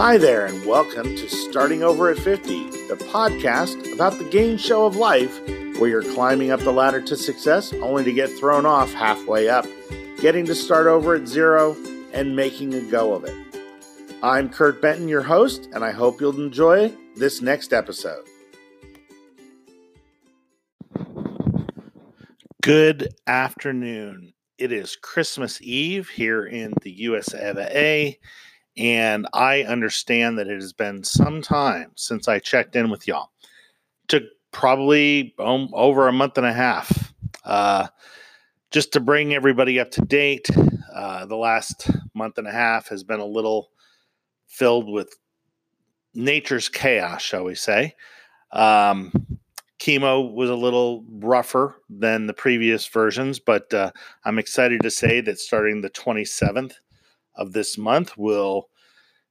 Hi there, and welcome to Starting Over at 50, the podcast about the game show of life where you're climbing up the ladder to success only to get thrown off halfway up, getting to start over at zero, and making a go of it. I'm Kurt Benton, your host, and I hope you'll enjoy this next episode. Good afternoon. It is Christmas Eve here in the US of A and I understand that it has been some time since I checked in with y'all. Took probably um, over a month and a half. Uh, just to bring everybody up to date, uh, the last month and a half has been a little filled with nature's chaos, shall we say. Um, chemo was a little rougher than the previous versions, but uh, I'm excited to say that starting the 27th, of this month will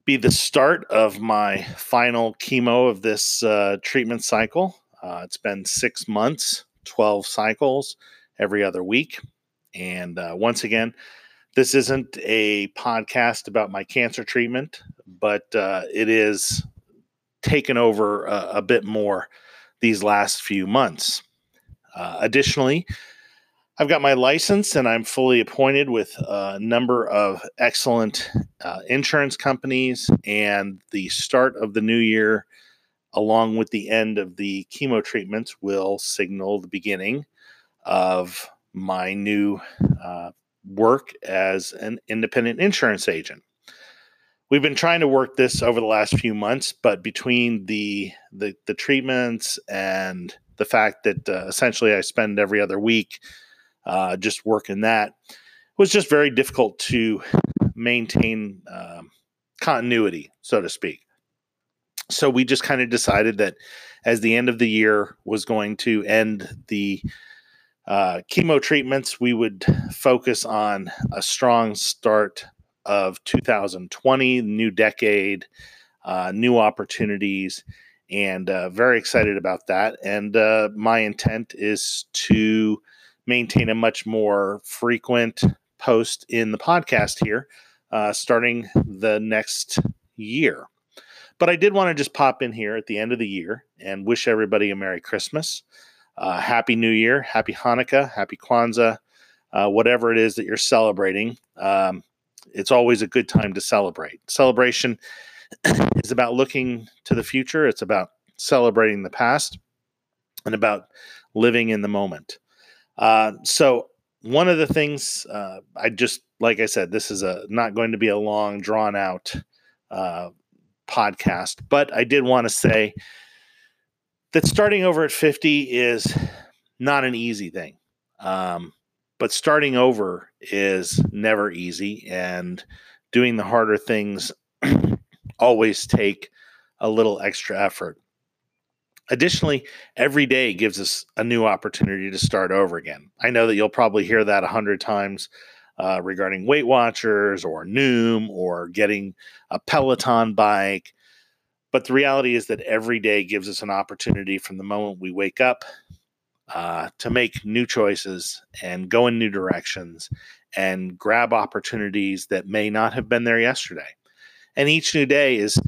be the start of my final chemo of this uh, treatment cycle. Uh, it's been six months, 12 cycles every other week. And uh, once again, this isn't a podcast about my cancer treatment, but uh, it is taken over a, a, bit more these last few months. Uh, additionally, I've got my license and I'm fully appointed with a number of excellent uh, insurance companies. And the start of the new year, along with the end of the chemo treatments, will signal the beginning of my new uh, work as an independent insurance agent. We've been trying to work this over the last few months, but between the the, the treatments and the fact that uh, essentially I spend every other week uh, just working that was just very difficult to maintain um, continuity, so to speak. So we just kind of decided that as the end of the year was going to end the uh, chemo treatments, we would focus on a strong start of 2020, new decade, uh, new opportunities, and uh, very excited about that. And uh, my intent is to maintain a much more frequent post in the podcast here uh, starting the next year. But I did want to just pop in here at the end of the year and wish everybody a Merry Christmas, uh, Happy New Year, Happy Hanukkah, Happy Kwanzaa, uh, whatever it is that you're celebrating. Um, it's always a good time to celebrate. Celebration is about looking to the future, it's about celebrating the past, and about living in the moment. Uh, so one of the things uh, I just like I said, this is a not going to be a long, drawn out uh, podcast, but I did want to say that starting over at 50 is not an easy thing. Um, but starting over is never easy, and doing the harder things always take a little extra effort. Additionally, every day gives us a new opportunity to start over again. I know that you'll probably hear that a hundred times uh, regarding Weight Watchers or Noom or getting a Peloton bike. But the reality is that every day gives us an opportunity from the moment we wake up uh, to make new choices and go in new directions and grab opportunities that may not have been there yesterday. And each new day is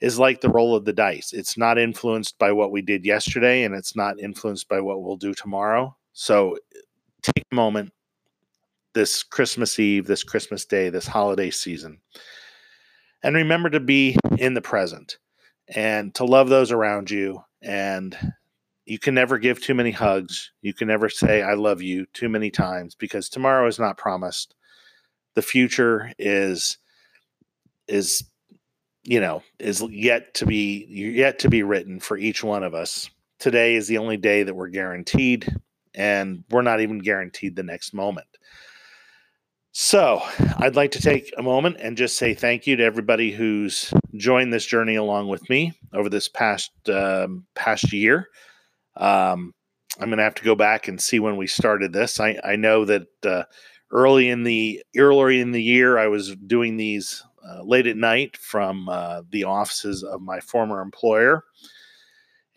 is like the roll of the dice. It's not influenced by what we did yesterday and it's not influenced by what we'll do tomorrow. So take a moment this Christmas Eve, this Christmas Day, this holiday season, and remember to be in the present and to love those around you. And you can never give too many hugs. You can never say, I love you too many times because tomorrow is not promised. The future is is you know is yet to be yet to be written for each one of us. Today is the only day that we're guaranteed and we're not even guaranteed the next moment. So i'd like to take a moment and just say thank you to everybody who's joined this journey along with me over this past um, past year. Um, i'm going to have to go back and see when we started this. I, I know that uh, early in the early in the year i was doing these uh, late at night from uh, the offices of my former employer.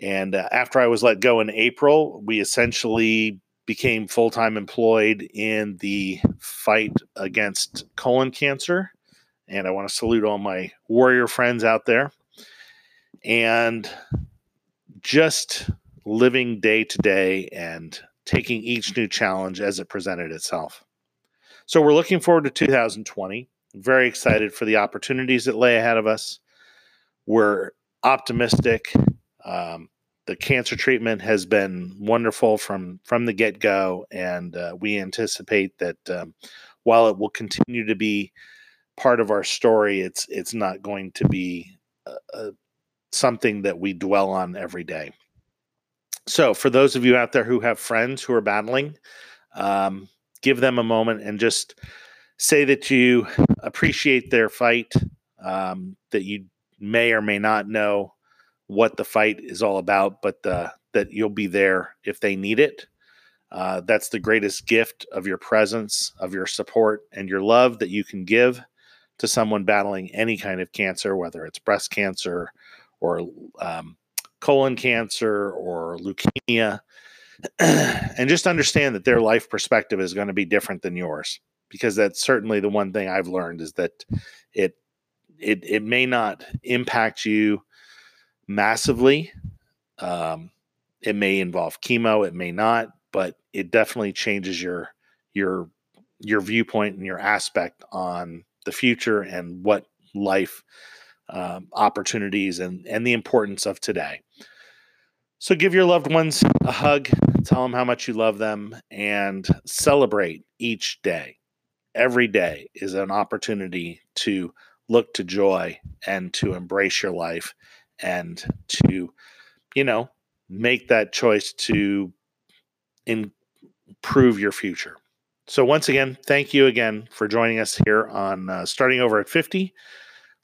And uh, after I was let go in April, we essentially became full time employed in the fight against colon cancer And I want to salute all my warrior friends out there. And just living day to day and taking each new challenge as it presented itself. So we're looking forward to 2020. Very excited for the opportunities that lay ahead of us. We're optimistic. Um, the cancer treatment has been wonderful from from the get go, and uh, we anticipate that um, while it will continue to be part of our story, it's it's not going to be a, a, something that we dwell on every day. So, for those of you out there who have friends who are battling, um, give them a moment and just say that you appreciate their fight, um, that you may or may not know what the fight is all about, but uh, that you'll be there if they need it. Uh, that's the greatest gift of your presence, of your support, and your love that you can give to someone battling any kind of cancer, whether it's breast cancer or um, colon cancer or leukemia. and just understand that their life perspective is going to be different than yours because that's certainly the one thing I've learned is that it it it may not impact you massively. Um, it may involve chemo, it may not, but it definitely changes your your your viewpoint and your aspect on the future and what life um, opportunities and and the importance of today. So give your loved ones a hug, tell them how much you love them, and celebrate each day. Every day is an opportunity to look to joy and to embrace your life and to, you know, make that choice to improve your future. So, once again, thank you again for joining us here on uh, Starting Over at 50.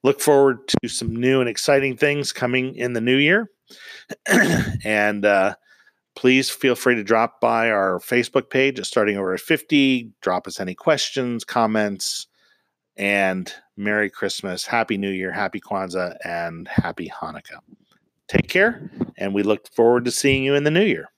Look forward to some new and exciting things coming in the new year. and uh, please feel free to drop by our Facebook page Starting Over at 50. Drop us any questions, comments, and Merry Christmas, Happy New Year, Happy Kwanzaa, and Happy Hanukkah. Take care, and we look forward to seeing you in the new year.